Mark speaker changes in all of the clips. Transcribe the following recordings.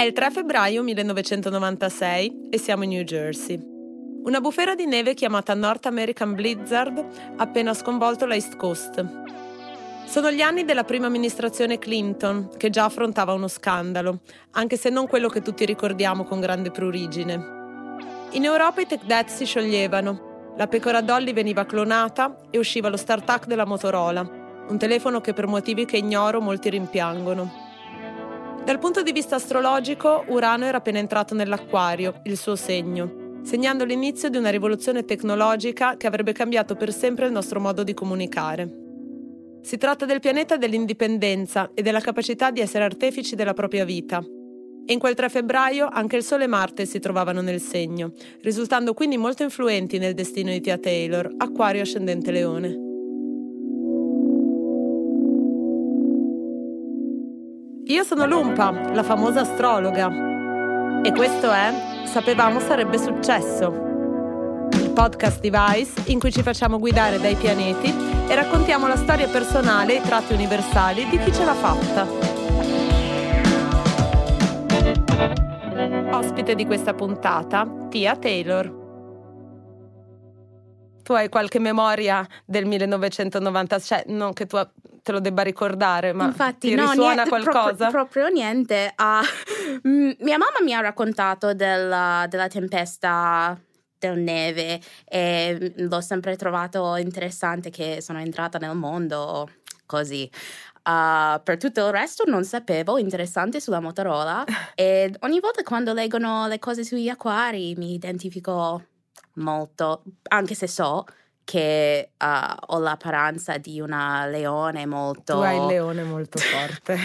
Speaker 1: È il 3 febbraio 1996 e siamo in New Jersey. Una bufera di neve chiamata North American Blizzard ha appena sconvolto la East Coast. Sono gli anni della prima amministrazione Clinton, che già affrontava uno scandalo, anche se non quello che tutti ricordiamo con grande prurigine. In Europa i tech debt si scioglievano, la pecora Dolly veniva clonata e usciva lo start-up della Motorola, un telefono che per motivi che ignoro molti rimpiangono. Dal punto di vista astrologico, Urano era appena entrato nell'acquario, il suo segno, segnando l'inizio di una rivoluzione tecnologica che avrebbe cambiato per sempre il nostro modo di comunicare. Si tratta del pianeta dell'indipendenza e della capacità di essere artefici della propria vita. E in quel 3 febbraio anche il Sole e Marte si trovavano nel segno, risultando quindi molto influenti nel destino di Tia Taylor, Acquario ascendente Leone. Io sono Lumpa, la famosa astrologa. E questo è Sapevamo sarebbe successo. Il podcast di Vice in cui ci facciamo guidare dai pianeti e raccontiamo la storia personale e i tratti universali di chi ce l'ha fatta. Ospite di questa puntata, Tia Taylor. Tu hai qualche memoria del 1990, cioè non che tu te lo debba ricordare, ma
Speaker 2: Infatti,
Speaker 1: ti
Speaker 2: no,
Speaker 1: risuona
Speaker 2: niente,
Speaker 1: qualcosa?
Speaker 2: Proprio, proprio niente. Uh, mia mamma mi ha raccontato della, della tempesta del neve e l'ho sempre trovato interessante che sono entrata nel mondo così. Uh, per tutto il resto non sapevo interessante sulla Motorola e ogni volta quando leggono le cose sugli acquari mi identifico molto, anche se so che uh, ho l'apparenza di una leone molto...
Speaker 1: Tu hai il leone molto forte.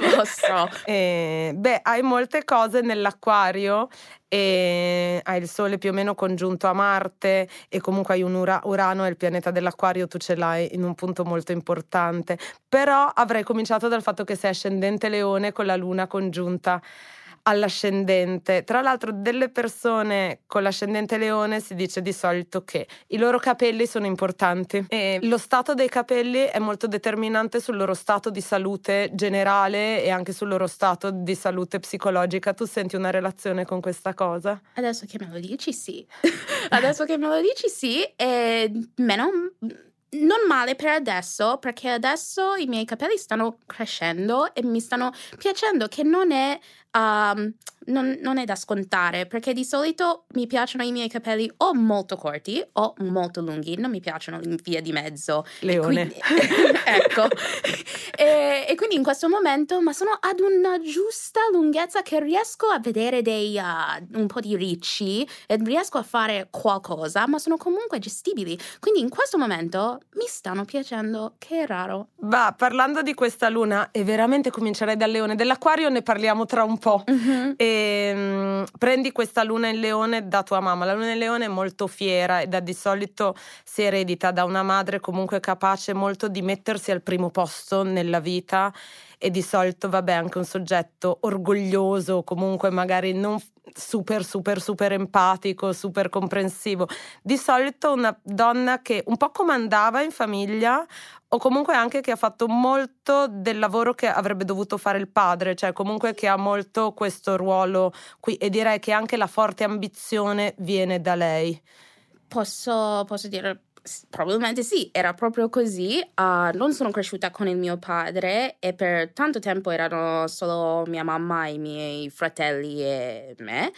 Speaker 2: Lo so.
Speaker 1: E, beh, hai molte cose nell'acquario e hai il Sole più o meno congiunto a Marte e comunque hai un Ura- Urano, è il pianeta dell'acquario, tu ce l'hai in un punto molto importante. Però avrei cominciato dal fatto che sei ascendente leone con la luna congiunta all'ascendente. Tra l'altro, delle persone con l'ascendente leone si dice di solito che i loro capelli sono importanti e lo stato dei capelli è molto determinante sul loro stato di salute generale e anche sul loro stato di salute psicologica. Tu senti una relazione con questa cosa?
Speaker 2: Adesso che me lo dici, sì. Adesso che me lo dici, sì. E meno non male per adesso, perché adesso i miei capelli stanno crescendo e mi stanno piacendo, che non è um, non, non, è da scontare perché di solito mi piacciono i miei capelli o molto corti o molto lunghi, non mi piacciono in via di mezzo.
Speaker 1: Leone.
Speaker 2: Quindi, ecco. e, e, quindi in questo momento, ma sono ad una giusta lunghezza che riesco a vedere dei, uh, un po' di ricci e riesco a fare qualcosa, ma sono comunque gestibili. Quindi in questo momento mi stanno piacendo, che raro.
Speaker 1: Va, parlando di questa luna, e veramente comincerei dal leone, dell'acquario ne parliamo tra un po'. Mm-hmm. E Ehm, prendi questa luna in leone da tua mamma. La luna in leone è molto fiera e da di solito si eredita da una madre comunque capace molto di mettersi al primo posto nella vita e di solito vabbè anche un soggetto orgoglioso, comunque magari non super super super empatico, super comprensivo. Di solito una donna che un po' comandava in famiglia o comunque anche che ha fatto molto del lavoro che avrebbe dovuto fare il padre, cioè comunque che ha molto questo ruolo qui e direi che anche la forte ambizione viene da lei.
Speaker 2: Posso, posso dire probabilmente sì, era proprio così. Uh, non sono cresciuta con il mio padre e per tanto tempo erano solo mia mamma, i miei fratelli e me.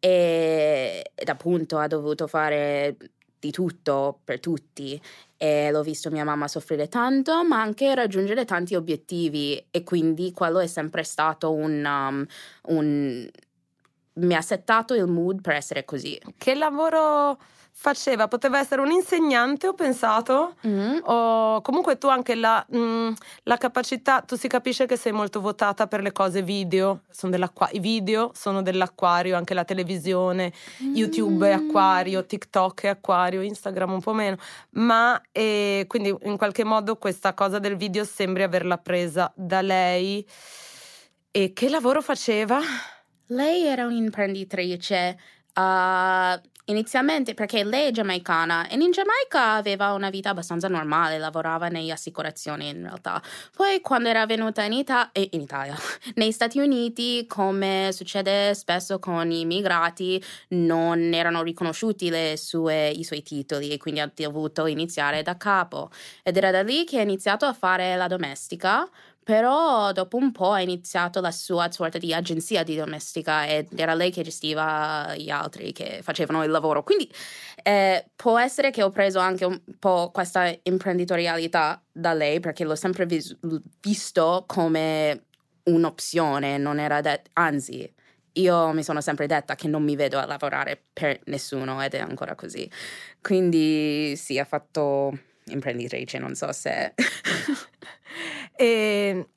Speaker 2: E, ed appunto ha dovuto fare di tutto per tutti e l'ho visto mia mamma soffrire tanto ma anche raggiungere tanti obiettivi e quindi quello è sempre stato un, um, un mi ha settato il mood per essere così.
Speaker 1: Che lavoro faceva, poteva essere un insegnante, ho pensato, mm. o comunque tu anche la, mh, mm, la, capacità, tu si capisce che sei molto votata per le cose video, i video sono dell'acquario, anche la televisione, mm. YouTube è acquario, TikTok è acquario, Instagram un po' meno, ma eh, quindi in qualche modo questa cosa del video sembri averla presa da lei. E che lavoro faceva?
Speaker 2: Lei era un'imprenditrice. Uh, inizialmente perché lei è giamaicana e in Giamaica aveva una vita abbastanza normale, lavorava nelle assicurazioni in realtà. Poi quando era venuta in, Ita- eh, in Italia, negli Stati Uniti, come succede spesso con i immigrati, non erano riconosciuti sue, i suoi titoli e quindi ha dovuto iniziare da capo. Ed era da lì che ha iniziato a fare la domestica però dopo un po' ha iniziato la sua sorta di agenzia di domestica ed era lei che gestiva gli altri che facevano il lavoro. Quindi eh, può essere che ho preso anche un po' questa imprenditorialità da lei perché l'ho sempre vis- visto come un'opzione, non era det- anzi io mi sono sempre detta che non mi vedo a lavorare per nessuno ed è ancora così. Quindi sì, ha fatto imprenditrice, non so se...
Speaker 1: e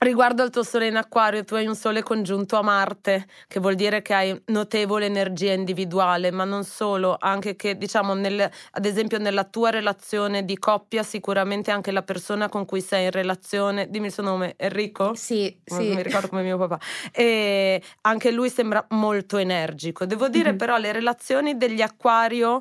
Speaker 1: Riguardo al tuo sole in acquario, tu hai un sole congiunto a Marte, che vuol dire che hai notevole energia individuale, ma non solo, anche che, diciamo, nel, ad esempio nella tua relazione di coppia, sicuramente anche la persona con cui sei in relazione, dimmi il suo nome, Enrico?
Speaker 2: Sì,
Speaker 1: non
Speaker 2: sì.
Speaker 1: mi ricordo come mio papà. E anche lui sembra molto energico. Devo dire mm-hmm. però le relazioni degli acquario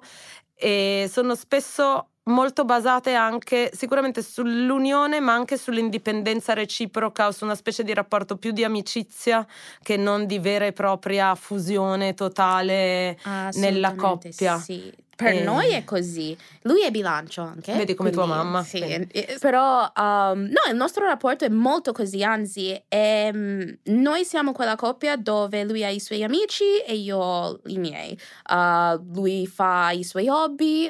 Speaker 1: eh, sono spesso molto basate anche sicuramente sull'unione ma anche sull'indipendenza reciproca o su una specie di rapporto più di amicizia che non di vera e propria fusione totale nella coppia.
Speaker 2: Sì. Per eh. noi è così. Lui è bilancio anche.
Speaker 1: Vedi come
Speaker 2: quindi,
Speaker 1: tua mamma.
Speaker 2: Sì, sì. però um, no, il nostro rapporto è molto così, anzi, è, um, noi siamo quella coppia dove lui ha i suoi amici e io i miei. Uh, lui fa i suoi hobby,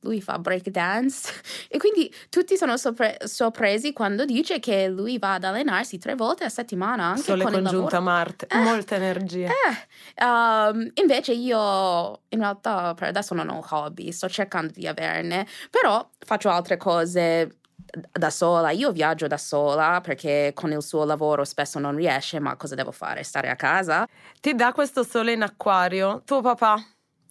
Speaker 2: lui fa break dance e quindi tutti sono sopre- sorpresi quando dice che lui va ad allenarsi tre volte a settimana. Anche
Speaker 1: Sole
Speaker 2: con
Speaker 1: congiunta Marte, eh, molta energia.
Speaker 2: Eh. Um, invece io in realtà per adesso non ho hobby, sto cercando di averne, però faccio altre cose da sola, io viaggio da sola perché con il suo lavoro spesso non riesce, ma cosa devo fare? Stare a casa?
Speaker 1: Ti dà questo sole in acquario tuo papà.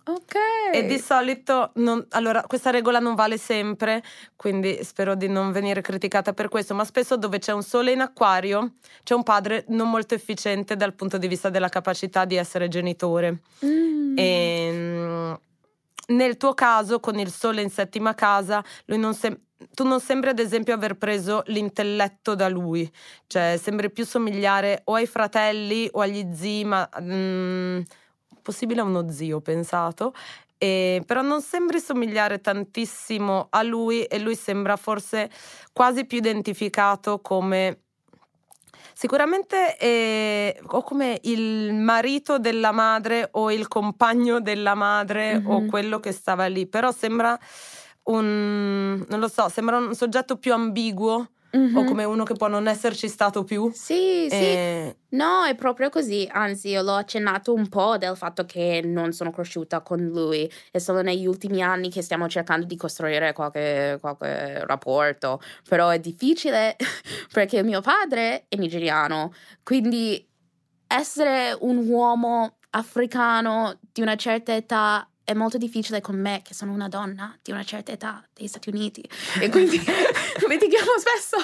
Speaker 2: Ok.
Speaker 1: E di solito, non, allora, questa regola non vale sempre, quindi spero di non venire criticata per questo, ma spesso dove c'è un sole in acquario c'è un padre non molto efficiente dal punto di vista della capacità di essere genitore. Mm. E, ehm, nel tuo caso, con il sole in settima casa, non sem- tu non sembri ad esempio aver preso l'intelletto da lui, cioè sembri più somigliare o ai fratelli o agli zii, ma mm, possibile a uno zio, ho pensato. E, però non sembri somigliare tantissimo a lui e lui sembra forse quasi più identificato come Sicuramente eh, o come il marito della madre o il compagno della madre mm-hmm. o quello che stava lì, però sembra un, non lo so, sembra un soggetto più ambiguo mm-hmm. o come uno che può non esserci stato più.
Speaker 2: Sì, e... sì. No, è proprio così. Anzi, io l'ho accennato un po' del fatto che non sono cresciuta con lui. È solo negli ultimi anni che stiamo cercando di costruire qualche, qualche rapporto. Però è difficile perché mio padre è nigeriano. Quindi essere un uomo africano di una certa età è molto difficile con me, che sono una donna di una certa età degli Stati Uniti, e quindi litighiamo spesso.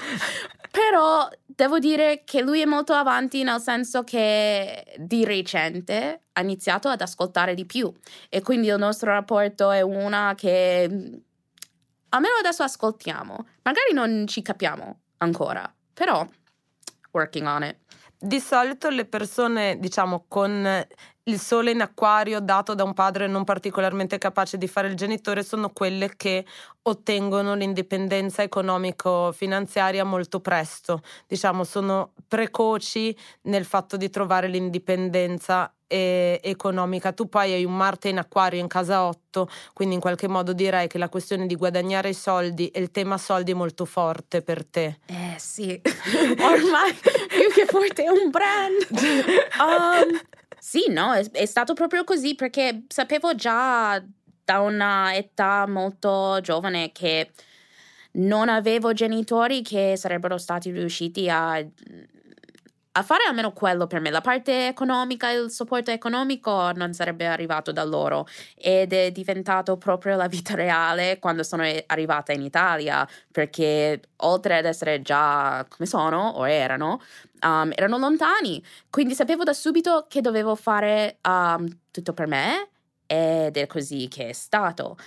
Speaker 2: Però devo dire che lui è molto avanti nel senso che di recente ha iniziato ad ascoltare di più e quindi il nostro rapporto è una che almeno adesso ascoltiamo. Magari non ci capiamo ancora, però working on it.
Speaker 1: Di solito le persone, diciamo, con il sole in acquario dato da un padre non particolarmente capace di fare il genitore sono quelle che ottengono l'indipendenza economico-finanziaria molto presto, diciamo sono precoci nel fatto di trovare l'indipendenza eh, economica. Tu poi hai un Marte in acquario in casa 8, quindi in qualche modo direi che la questione di guadagnare i soldi e il tema soldi è molto forte per te.
Speaker 2: Eh sì, ormai più che forte è un brand. Um, sì, no, è, è stato proprio così perché sapevo già da una età molto giovane che non avevo genitori che sarebbero stati riusciti a, a, fare almeno quello per me. La parte economica, il supporto economico non sarebbe arrivato da loro ed è diventato proprio la vita reale quando sono arrivata in Italia perché oltre ad essere già come sono o erano, um, erano lontani, quindi sapevo da subito che dovevo fare um, tutto per me ed è così che è stato.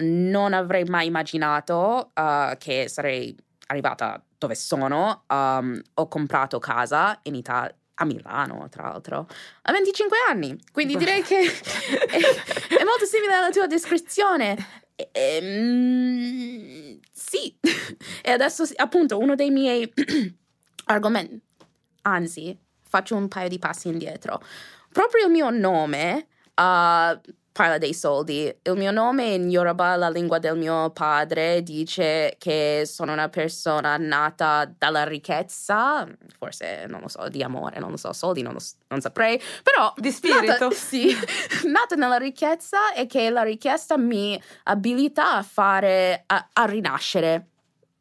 Speaker 2: Non avrei mai immaginato uh, che sarei arrivata dove sono. Um, ho comprato casa in Italia a Milano, tra l'altro, a 25 anni. Quindi direi che è, è, molto simile alla tua descrizione. E, e, mm, sì, e adesso appunto uno dei miei argomenti, anzi, faccio un paio di passi indietro. Proprio il mio nome uh, parla dei soldi. Il mio nome in Yoruba, la lingua del mio padre, dice che sono una persona nata dalla ricchezza, forse non lo so, di amore, non lo so, soldi, non, lo, non saprei, però
Speaker 1: di spirito.
Speaker 2: Nata, sì, nata nella ricchezza e che la ricchezza mi abilita a fare, a, a rinascere.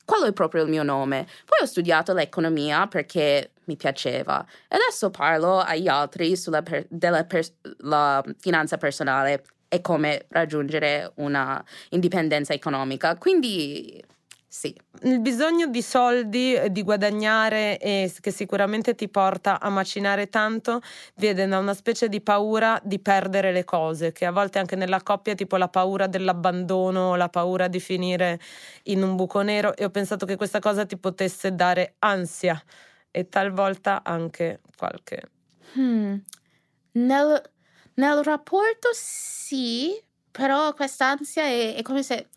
Speaker 2: Quello è proprio il mio nome. Poi ho studiato l'economia perché mi piaceva e adesso parlo agli altri sulla per- della per- finanza personale e come raggiungere una indipendenza economica. Quindi sì.
Speaker 1: Il bisogno di soldi, di guadagnare e che sicuramente ti porta a macinare tanto, viene da una specie di paura di perdere le cose, che a volte anche nella coppia, tipo la paura dell'abbandono, la paura di finire in un buco nero e ho pensato che questa cosa ti potesse dare ansia e talvolta anche qualche...
Speaker 2: Hmm. Nel, nel rapporto sì, però quest'ansia è, è come se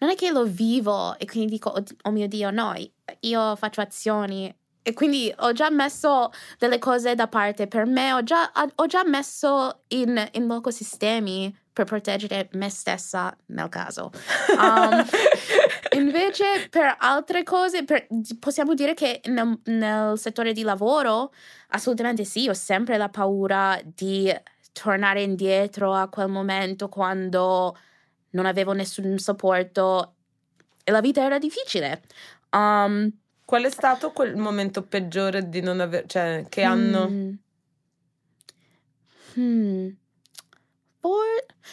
Speaker 2: non è che lo vivo e quindi dico, oh, oh mio Dio, no, io faccio azioni e quindi ho già messo delle cose da parte per me, ho già, ho già messo in, in loco sistemi per proteggere me stessa nel caso. Um, invece per altre cose, per, possiamo dire che nel, nel settore di lavoro, assolutamente sì, ho sempre la paura di tornare indietro a quel momento quando non avevo nessun supporto e la vita era difficile. Um,
Speaker 1: Qual è stato quel momento peggiore di non aver, cioè che anno?
Speaker 2: Hmm. Hmm. For,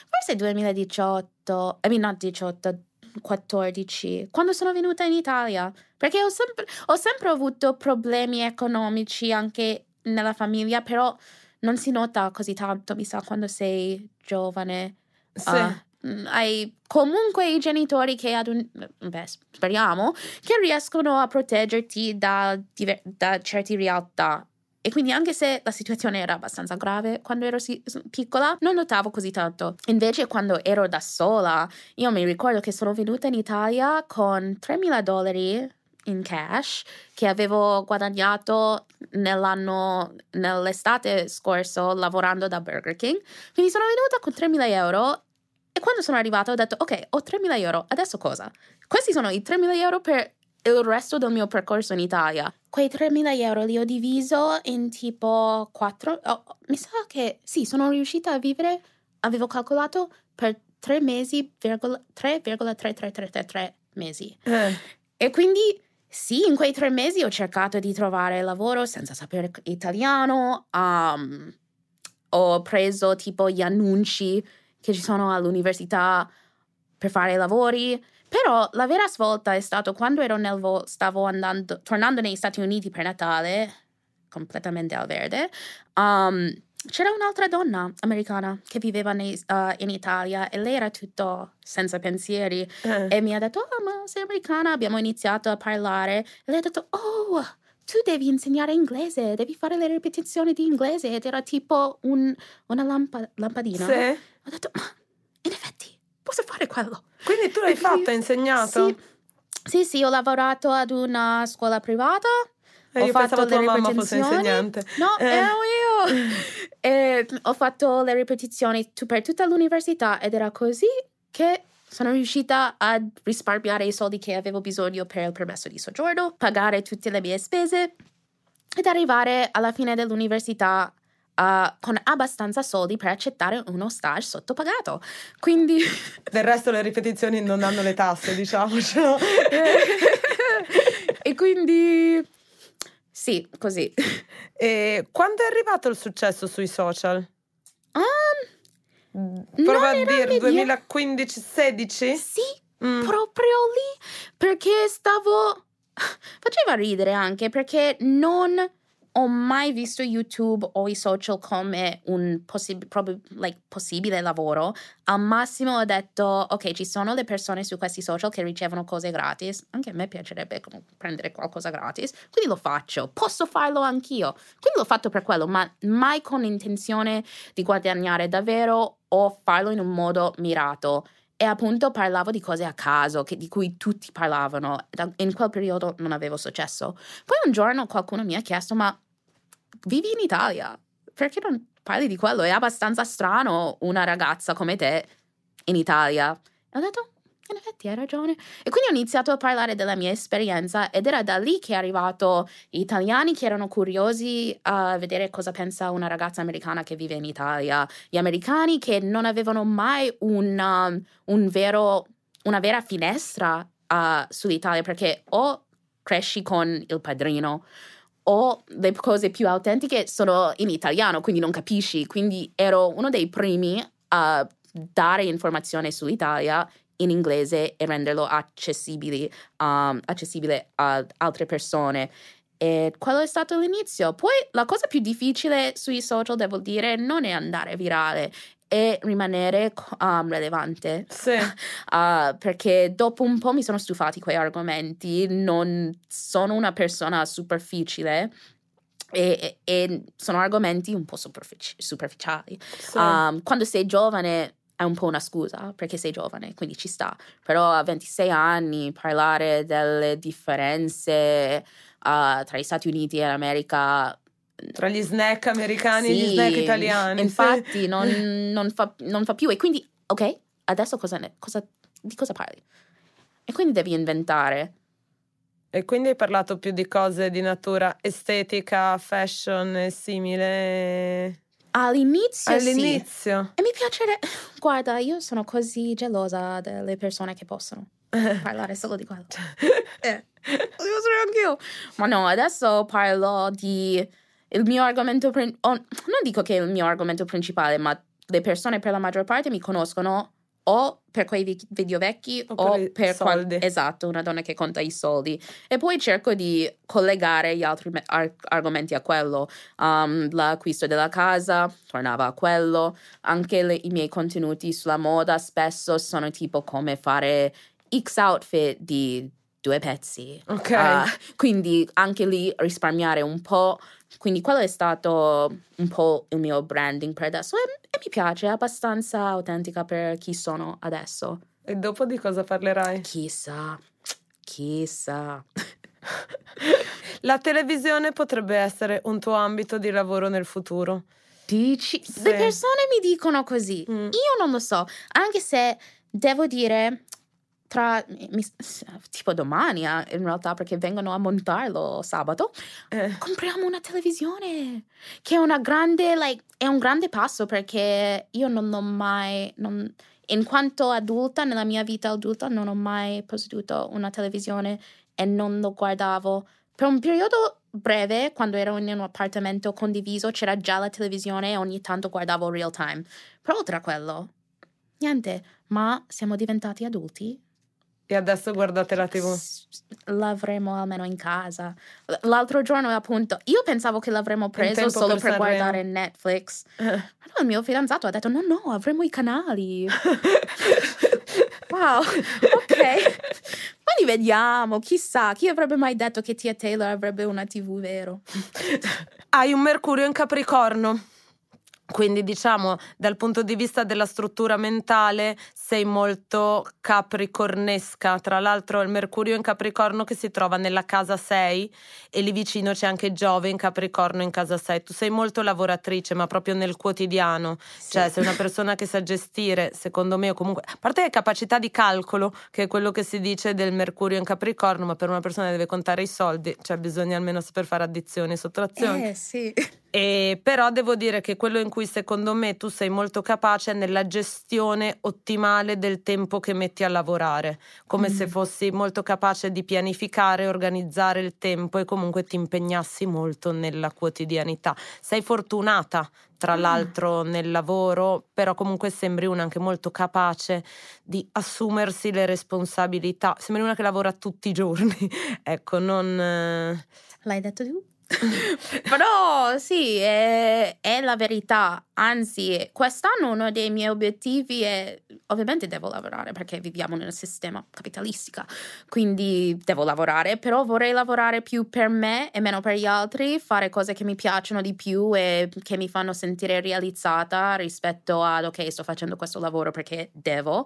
Speaker 2: forse 2018, I mean not 18, 14, quando sono venuta in Italia, perché ho sempre, ho sempre avuto problemi economici anche nella famiglia, però non si nota così tanto, mi sa, quando sei giovane.
Speaker 1: Sì. Uh,
Speaker 2: hai comunque i genitori che ad un, beh, speriamo che riescono a proteggerti da, da certe realtà e quindi anche se la situazione era abbastanza grave quando ero si- piccola, non notavo così tanto. Invece quando ero da sola, io mi ricordo che sono venuta in Italia con 3.000 dollari in cash che avevo guadagnato nell'anno, nell'estate scorso lavorando da Burger King. Quindi sono venuta con 3.000 euro e quando sono arrivata ho detto, ok, ho 3.000 euro, adesso cosa? Questi sono i 3.000 euro per il resto del mio percorso in Italia. Quei 3.000 euro li ho diviso in tipo 4... Oh, mi sa che sì, sono riuscita a vivere, avevo calcolato per 3 mesi, 3,3333 mesi. Eh. E quindi sì, in quei tre mesi ho cercato di trovare lavoro senza sapere italiano. Um, ho preso tipo gli annunci che ci sono all'università per fare i lavori. Però la vera svolta è stato quando ero nel vo- stavo andando, tornando negli Stati Uniti per Natale, completamente al verde. Um, c'era un'altra donna americana che viveva nei, uh, in Italia e lei era tutto senza pensieri uh. e mi ha detto, oh ma sei americana, abbiamo iniziato a parlare e lei ha detto, oh tu devi insegnare inglese, devi fare le ripetizioni di inglese ed era tipo un, una lampa, lampadina.
Speaker 1: Sì.
Speaker 2: Ho detto, ma in effetti posso fare quello.
Speaker 1: Quindi tu l'hai e fatto, hai insegnato?
Speaker 2: Sì. sì, sì, ho lavorato ad una scuola privata.
Speaker 1: Eh, ho io fatto pensavo tua mamma fosse insegnante.
Speaker 2: No, eh. ero io. e ho fatto le ripetizioni per tutta l'università ed era così che sono riuscita a risparmiare i soldi che avevo bisogno per il permesso di soggiorno, pagare tutte le mie spese ed arrivare alla fine dell'università Uh, con abbastanza soldi per accettare uno stage sottopagato. Quindi.
Speaker 1: Del resto le ripetizioni non hanno le tasse, diciamocelo.
Speaker 2: e quindi. Sì, così.
Speaker 1: E quando è arrivato il successo sui social?
Speaker 2: Um,
Speaker 1: Prova a dire 2015-16?
Speaker 2: Sì, mm. proprio lì perché stavo... Faceva ridere anche perché non ho mai visto YouTube o i social come un possi- prob- like, possibile lavoro. Al massimo ho detto, ok, ci sono le persone su questi social che ricevono cose gratis. Anche a me piacerebbe prendere qualcosa gratis, quindi lo faccio. Posso farlo anch'io. Quindi l'ho fatto per quello, ma mai con intenzione di guadagnare davvero o farlo in un modo mirato. E appunto parlavo di cose a caso che, di cui tutti parlavano. In quel periodo non avevo successo. Poi un giorno qualcuno mi ha chiesto: Ma vivi in Italia? Perché non parli di quello? È abbastanza strano una ragazza come te in Italia. E ho detto: in effetti hai ragione. E quindi ho iniziato a parlare della mia esperienza ed era da lì che è arrivato gli italiani che erano curiosi a vedere cosa pensa una ragazza americana che vive in Italia, gli americani che non avevano mai una, um, un vero, una vera finestra uh, sull'Italia perché o cresci con il padrino o le cose più autentiche sono in italiano, quindi non capisci. Quindi ero uno dei primi a dare informazione sull'Italia in inglese e renderlo accessibile, um, accessibile ad altre persone. E quello è stato l'inizio. Poi la cosa più difficile sui social, devo dire, non è andare virale, è rimanere um, relevante.
Speaker 1: Sì.
Speaker 2: Uh, perché dopo un po' mi sono stufati quei argomenti, non sono una persona superficiale. E, e sono argomenti un po' superfici- superficiali. Sì. Um, quando sei giovane è un po' una scusa perché sei giovane, quindi ci sta. Però a 26 anni parlare delle differenze uh, tra gli Stati Uniti e l'America
Speaker 1: tra gli snack americani sì, e gli snack italiani.
Speaker 2: Infatti, sì. non, non, fa, non, fa, più. E quindi, ok, adesso cosa, cosa, di cosa parli? E quindi devi inventare.
Speaker 1: E quindi hai parlato più di cose di natura estetica, fashion e simile?
Speaker 2: All'inizio,
Speaker 1: All'inizio.
Speaker 2: Sì. E mi piacerebbe... Guarda, io sono così gelosa delle persone che possono parlare solo di quello. eh, devo essere anch'io. Ma no, adesso parlo di... Il mio argomento... Prin- oh, non dico che è il mio argomento principale, ma le persone per la maggior parte mi conoscono o per quei video vecchi o, o per,
Speaker 1: soldi.
Speaker 2: Qual- esatto, una donna che conta i soldi. E poi cerco di collegare gli altri ar- argomenti a quello. Um, l'acquisto della casa tornava a quello. Anche le- i miei contenuti sulla moda spesso sono tipo come fare X outfit di due pezzi.
Speaker 1: Ok.
Speaker 2: Uh, quindi anche lì risparmiare un po'. Quindi quello è stato un po' il mio branding per adesso e, e mi piace, è abbastanza autentica per chi sono adesso.
Speaker 1: E dopo di cosa parlerai?
Speaker 2: Chissà, chissà.
Speaker 1: La televisione potrebbe essere un tuo ambito di lavoro nel futuro.
Speaker 2: Dici? Sì. Le persone mi dicono così. Mm. Io non lo so, anche se devo dire tra mi, tipo domani eh, in realtà perché vengono a montarlo sabato eh. compriamo una televisione che è una grande like, è un grande passo perché io non ho mai non, in quanto adulta nella mia vita adulta non ho mai posseduto una televisione e non lo guardavo per un periodo breve quando ero in un appartamento condiviso c'era già la televisione e ogni tanto guardavo real time però oltre a quello niente ma siamo diventati adulti
Speaker 1: e adesso guardate la TV.
Speaker 2: L'avremo almeno in casa. L'altro giorno, appunto, io pensavo che l'avremmo preso solo per, per guardare Netflix. Uh. Ma no, il mio fidanzato ha detto: no, no, avremo i canali. wow, ok. Ma li vediamo, chissà, chi avrebbe mai detto che Tia Taylor avrebbe una TV vero?
Speaker 1: Hai un Mercurio in Capricorno. Quindi diciamo dal punto di vista della struttura mentale sei molto capricornesca, tra l'altro il Mercurio in Capricorno che si trova nella casa 6 e lì vicino c'è anche Giove in Capricorno in casa 6, tu sei molto lavoratrice ma proprio nel quotidiano, sì. cioè sei una persona che sa gestire secondo me o comunque, a parte che capacità di calcolo che è quello che si dice del Mercurio in Capricorno ma per una persona che deve contare i soldi, cioè bisogna almeno saper fare addizioni e sottrazioni.
Speaker 2: Eh sì.
Speaker 1: E però devo dire che quello in cui secondo me tu sei molto capace è nella gestione ottimale del tempo che metti a lavorare, come mm. se fossi molto capace di pianificare, organizzare il tempo e comunque ti impegnassi molto nella quotidianità. Sei fortunata tra mm. l'altro nel lavoro, però comunque sembri una anche molto capace di assumersi le responsabilità. Sembri una che lavora tutti i giorni. ecco, non
Speaker 2: L'hai detto tu? Però sì, è, è, la verità. Anzi, quest'anno uno dei miei obiettivi è, ovviamente devo lavorare perché viviamo un sistema capitalistico, quindi devo lavorare, però vorrei lavorare più per me e meno per gli altri, fare cose che mi piacciono di più e che mi fanno sentire realizzata rispetto ad ok, sto facendo questo lavoro perché devo.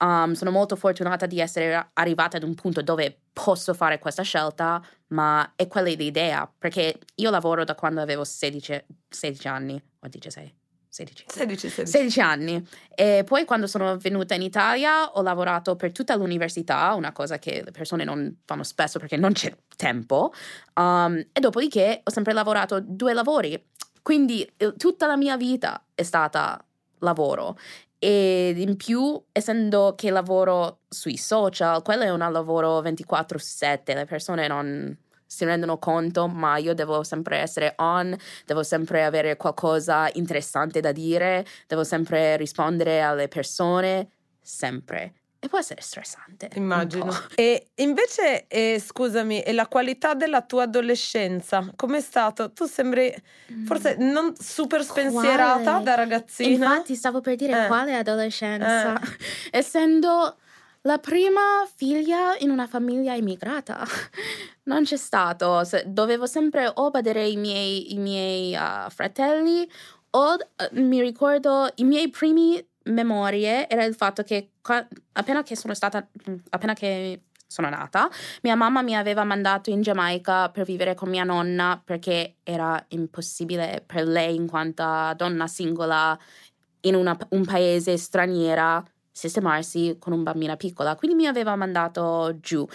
Speaker 2: Um, sono molto fortunata di essere arrivata ad un punto dove posso fare questa scelta, ma è quella l'idea, perché io lavoro da quando avevo 16, 16 anni o 16. 16.
Speaker 1: 16, 16.
Speaker 2: 16 anni e poi quando sono venuta in Italia ho lavorato per tutta l'università, una cosa che le persone non fanno spesso perché non c'è tempo um, e dopodiché ho sempre lavorato due lavori, quindi tutta la mia vita è stata lavoro e in più, essendo che lavoro sui social, quello è un lavoro 24 su 7, le persone non si rendono conto, ma io devo sempre essere on, devo sempre avere qualcosa interessante da dire, devo sempre rispondere alle persone, sempre e può essere stressante.
Speaker 1: Immagino. E invece, eh, scusami, e la qualità della tua adolescenza, com'è stato? Tu sembri forse mm. non super spensierata quale? da ragazzina.
Speaker 2: Infatti, stavo per dire eh. quale adolescenza. Eh. Essendo la prima figlia in una famiglia immigrata. Non c'è stato. Dovevo sempre o badere i miei, i miei uh, fratelli o uh, mi ricordo i miei primi memorie era il fatto che appena che sono stata, appena che sono nata, mia mamma mi aveva mandato in Giamaica per vivere con mia nonna perché era impossibile per lei, in quanto donna singola in una, un paese straniera, sistemarsi con una bambina piccola. Quindi mi aveva mandato giù.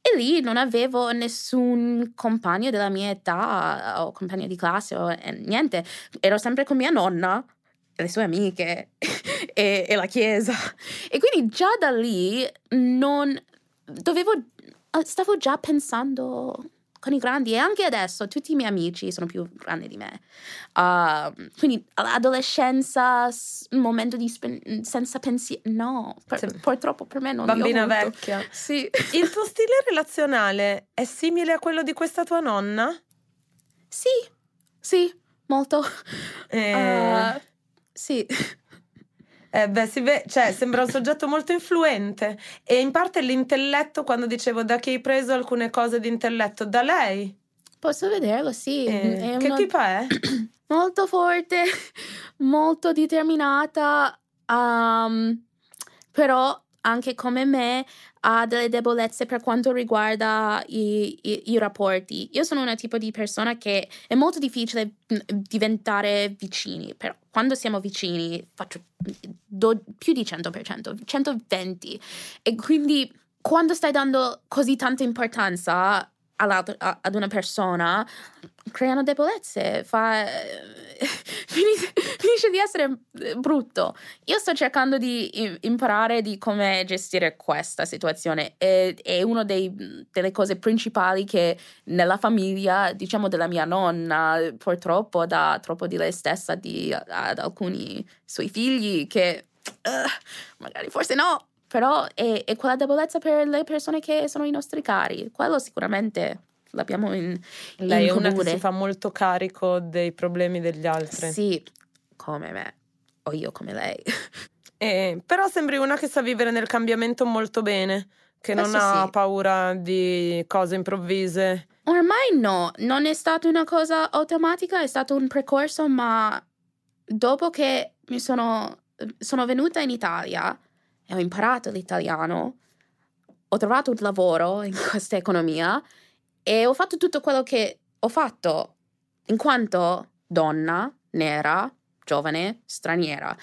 Speaker 2: E lì non avevo nessun compagno della mia età o compagno di classe o eh, niente. Ero sempre con mia nonna le sue amiche e, e, la chiesa. E quindi già da lì non dovevo, stavo già pensando con i grandi e anche adesso tutti i miei amici sono più grandi di me. Uh, quindi l'adolescenza, un momento di spen- senza pensiero, no, per, purtroppo per me non
Speaker 1: Bambina vecchia.
Speaker 2: Sì.
Speaker 1: Il tuo stile relazionale è simile a quello di questa tua nonna?
Speaker 2: Sì, sì, molto.
Speaker 1: Eh... Uh,
Speaker 2: sì.
Speaker 1: Eh beh, si vede, cioè, sembra un soggetto molto influente e in parte l'intelletto, quando dicevo da chi hai preso alcune cose di intelletto, da lei.
Speaker 2: Posso vederlo, sì.
Speaker 1: Eh, che una... tipo è?
Speaker 2: molto forte, molto determinata, um, però anche come me ha delle debolezze per quanto riguarda i, i, i, rapporti. Io sono una tipo di persona che è molto difficile diventare vicini, però quando siamo vicini faccio do, più di 100%, 120%. E quindi quando stai dando così tanta importanza ad una persona, creano debolezze, fa, finisce, di essere eh, brutto. Io sto cercando di imparare di come gestire questa situazione e è una delle cose principali che nella famiglia, diciamo della mia nonna, purtroppo dà troppo di lei stessa di, ad alcuni suoi figli che uh, magari forse no, però è, è quella debolezza per le persone che sono i nostri cari. Quello sicuramente l'abbiamo in,
Speaker 1: Lei
Speaker 2: in
Speaker 1: è
Speaker 2: comune.
Speaker 1: una che si fa molto carico dei problemi degli altri.
Speaker 2: Sì, come me, o io come lei.
Speaker 1: Eh, però sembri una che sa vivere nel cambiamento molto bene, che non Questo ha sì. paura di cose improvvise.
Speaker 2: Ormai no, non è stata una cosa automatica, è stato un percorso, ma dopo che mi sono, sono venuta in Italia e ho imparato l'italiano, ho trovato un lavoro in questa economia e ho fatto tutto quello che ho fatto in quanto donna, nera, giovane, straniera.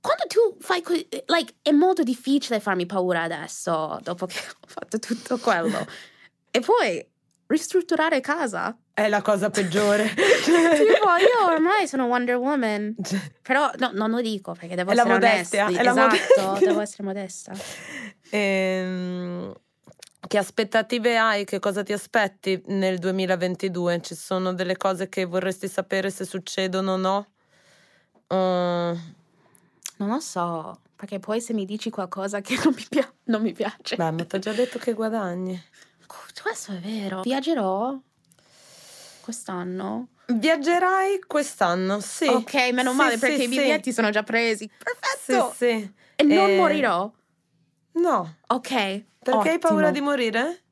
Speaker 2: Quando tu fai così, like, è molto difficile farmi paura adesso, dopo che ho fatto tutto quello. e poi ristrutturare casa.
Speaker 1: È la cosa peggiore.
Speaker 2: tipo, io ormai sono Wonder Woman. Però no, non lo dico perché devo è essere
Speaker 1: modestia,
Speaker 2: onesti.
Speaker 1: È
Speaker 2: esatto,
Speaker 1: la modestia.
Speaker 2: devo essere modesta.
Speaker 1: Ehm che aspettative hai? Che cosa ti aspetti nel 2022? Ci sono delle cose che vorresti sapere se succedono o no?
Speaker 2: Uh... Non lo so, perché poi se mi dici qualcosa che non mi, pia- non mi piace.
Speaker 1: Beh, ma ti ho già detto che guadagni.
Speaker 2: Questo è vero. Viaggerò. quest'anno?
Speaker 1: Viaggerai quest'anno, sì.
Speaker 2: Ok, meno
Speaker 1: Sì,
Speaker 2: male
Speaker 1: sì,
Speaker 2: perché i
Speaker 1: sì.
Speaker 2: biglietti sono già presi. Perfetto!
Speaker 1: Sì, sì.
Speaker 2: E non
Speaker 1: Eh,
Speaker 2: morirò?
Speaker 1: No,
Speaker 2: Ok.
Speaker 1: perché hai paura
Speaker 2: ottimo.
Speaker 1: di morire?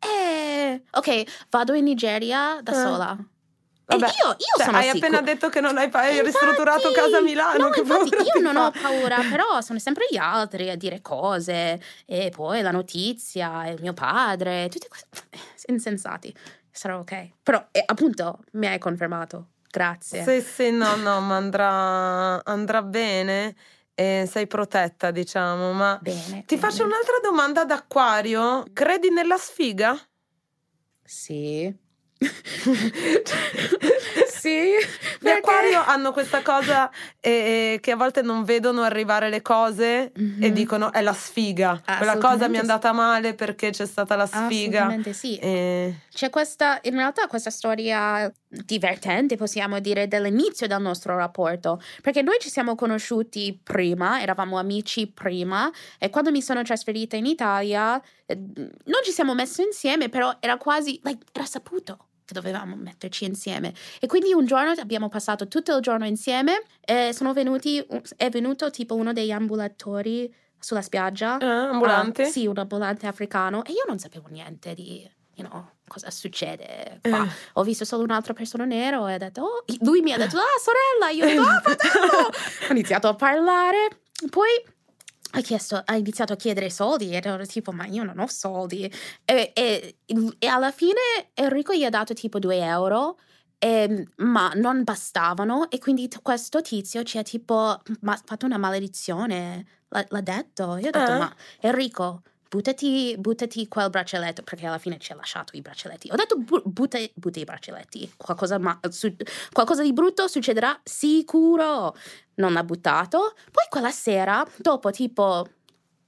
Speaker 2: Eh, ok, vado in Nigeria da
Speaker 1: Eh.
Speaker 2: sola.
Speaker 1: Vabbè,
Speaker 2: e io, io
Speaker 1: cioè,
Speaker 2: sono
Speaker 1: hai
Speaker 2: sicura.
Speaker 1: appena detto che non hai pa- hai
Speaker 2: Infatti-
Speaker 1: ristrutturato casa a Milano.
Speaker 2: No,
Speaker 1: che
Speaker 2: infatti io non
Speaker 1: fa?
Speaker 2: ho paura, però sono sempre gli altri a dire cose. E poi la notizia, e mio padre, tutti questi insensati. Sarà ok. Però, eh, appunto, mi hai confermato. Grazie.
Speaker 1: Sì, sì, no, no, ma andrà, andrà bene e sei protetta, diciamo. Ma
Speaker 2: Bene.
Speaker 1: ti
Speaker 2: bene.
Speaker 1: faccio un'altra domanda d'acquario. Credi nella sfiga?
Speaker 2: Sì. sì.
Speaker 1: Gli acquario hanno questa cosa eh, eh, che a volte non vedono arrivare le cose e
Speaker 2: Mhm.
Speaker 1: dicono è la sfiga. Quella cosa mi è andata male perché c'è stata la sfiga.
Speaker 2: Assolutamente sì.
Speaker 1: Eh,
Speaker 2: C'è questa, in realtà, questa storia divertente, possiamo dire, dell'inizio del nostro rapporto. Perché noi ci siamo conosciuti prima, eravamo amici prima, e quando mi sono trasferita in Italia, eh, non ci siamo messi insieme, però era quasi, like, era saputo che dovevamo metterci insieme. E quindi un giorno abbiamo passato tutto il giorno insieme e sono venuti, è venuto tipo uno degli ambulatori sulla spiaggia.
Speaker 1: eh, ambulante?
Speaker 2: Ah, sì, un ambulante africano. E io non sapevo niente di, you know, cosa succede qua.
Speaker 1: Eh.
Speaker 2: Ho visto solo un'altra persona nero e ha detto, oh, lui mi ha detto, ah, sorella, io ho detto, ah, fratello. ho iniziato a parlare. Poi ha, chiesto, ha iniziato a chiedere soldi ed ero tipo, ma io non ho soldi. E, e- e alla fine Enrico gli ha dato tipo 2 euro. ehm, ma non bastavano e quindi t- questo tizio ci ha tipo ma- fatto una maledizione l'ha, l'ha detto io ho detto
Speaker 1: Eh?
Speaker 2: ma Enrico buttati, buttati quel braccialetto perché alla fine ci ha lasciato i braccialetti ho detto bu- butta, butta i braccialetti qualcosa, ma- su- qualcosa di brutto succederà sicuro. Non l'ha buttato. Poi quella sera dopo tipo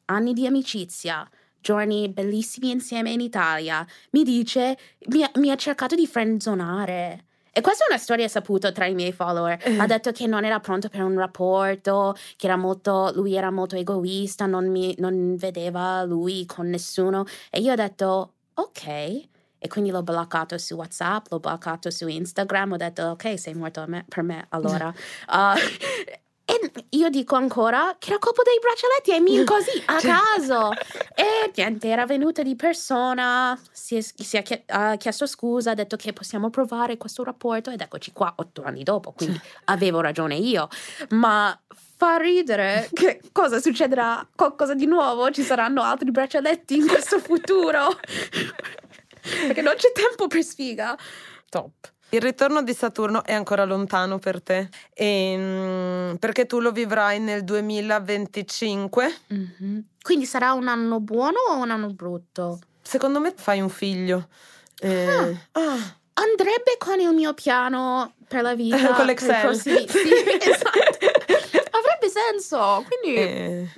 Speaker 2: anni di amicizia giorni bellissimi insieme in Italia mi dice mi ha, mi ha cercato di friendzonare e questa è una storia saputa tra i miei follower. Ha detto che non era pronto per un rapporto, che era molto, lui era molto egoista, non, mi, non vedeva lui con nessuno. E io ho detto, ok. E quindi l'ho bloccato su WhatsApp, l'ho bloccato su Instagram, ho detto, ok, sei morto me- per me allora. Uh, e io dico ancora che era colpa dei braccialetti e mi così a caso. E niente, era venuta di persona, si è, si è chie- ha chiesto scusa, ha detto che possiamo provare questo rapporto ed eccoci qua otto anni dopo, quindi avevo ragione io. Ma fa ridere che cosa succederà, qualcosa di nuovo, ci saranno altri braccialetti in questo futuro. Perché non c'è tempo per sfiga. Top.
Speaker 1: Il ritorno di Saturno è ancora lontano per te, Ehm, perché tu lo vivrai nel 2025.
Speaker 2: Mhm. Quindi sarà un anno buono o un anno brutto?
Speaker 1: Secondo me fai un figlio. Eh, ah,
Speaker 2: Andrebbe con il mio piano per la vita.
Speaker 1: Con l'Excel.
Speaker 2: prossimi- Sì, esatto. Avrebbe senso. Quindi,
Speaker 1: eh,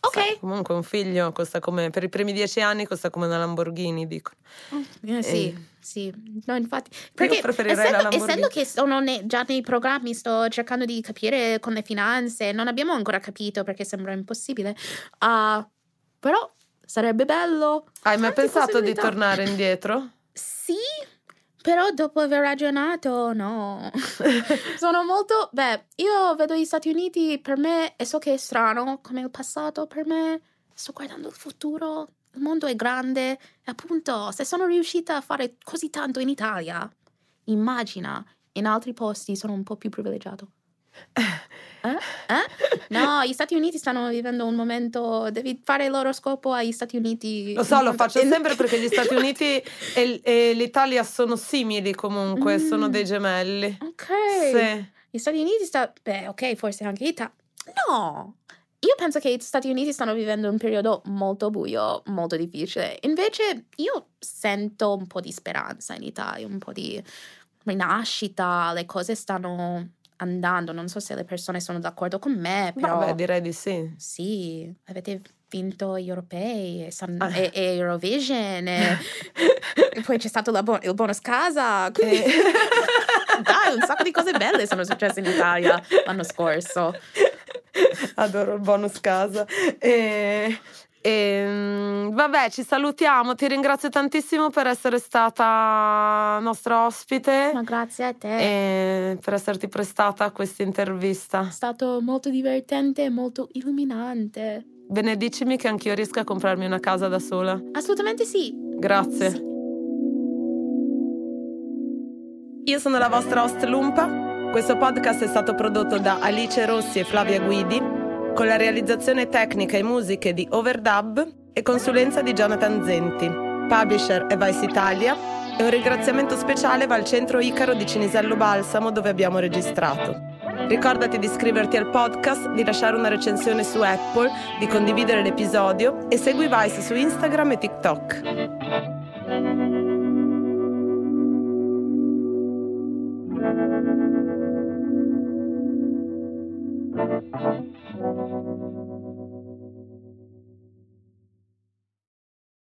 Speaker 2: ok.
Speaker 1: sai, comunque un figlio costa come, per i primi dieci anni costa come una Lamborghini, dico.
Speaker 2: Eh, sì,
Speaker 1: Eh.
Speaker 2: sì. No, infatti. Perché
Speaker 1: preferirei la
Speaker 2: essendo,
Speaker 1: Lamborghini.
Speaker 2: essendo che sono ne- già nei programmi, sto cercando di capire con le finanze. Non abbiamo ancora capito perché sembra impossibile. Ah, però sarebbe bello.
Speaker 1: Hai mai pensato di tornare indietro?
Speaker 2: Sì, però dopo aver ragionato, no. Sono molto. Beh, io vedo gli Stati Uniti per me e so che è strano come il passato, per me sto guardando il futuro. Il mondo è grande e appunto, se sono riuscita a fare così tanto in Italia, immagina in altri posti sono un po' più privilegiato. Eh? Eh? No, gli Stati Uniti stanno vivendo un momento. Devi fare l'oroscopo agli Stati Uniti.
Speaker 1: Lo so, lo faccio sempre perché gli Stati Uniti e, e l'Italia sono simili comunque,
Speaker 2: Mm.
Speaker 1: sono dei gemelli.
Speaker 2: Ok.
Speaker 1: Sì.
Speaker 2: Gli Stati Uniti sta. Beh, ok, forse anche l'Italia. No! Io penso che gli Stati Uniti stanno vivendo un periodo molto buio, molto difficile. Invece io sento un po' di speranza in Italia, un po' di rinascita, le cose stanno andando. Non so se le persone sono d'accordo con me, però
Speaker 1: Vabbè, direi di sì.
Speaker 2: sì, avete vinto gli europei e, San-
Speaker 1: Ah.
Speaker 2: e- e Eurovision e, e poi c'è stato la bo- il bonus casa. Quindi...
Speaker 1: Eh.
Speaker 2: Dai, un sacco di cose belle sono successe in Italia l'anno scorso.
Speaker 1: Adoro il bonus casa. E, E, ehm, vabbè, ci salutiamo. Ti ringrazio tantissimo per essere stata nostra ospite.
Speaker 2: Ma grazie a te.
Speaker 1: E per esserti prestata a questa intervista.
Speaker 2: È stato molto divertente e molto illuminante.
Speaker 1: Benedicimi che anch'io riesca a comprarmi una casa da sola.
Speaker 2: Assolutamente sì.
Speaker 1: Grazie.
Speaker 2: Sì.
Speaker 1: Io sono la vostra host Lumpa. Questo podcast è stato prodotto da Alice Rossi e Flavia Guidi con la realizzazione tecnica e musiche di Overdub e consulenza di Jonathan Zenti. Publisher è Vice Italia e un ringraziamento speciale va al centro Icaro di Cinisello Balsamo dove abbiamo registrato. Ricordati di iscriverti al podcast, di lasciare una recensione su Apple, di condividere l'episodio e segui Vice su Instagram e TikTok.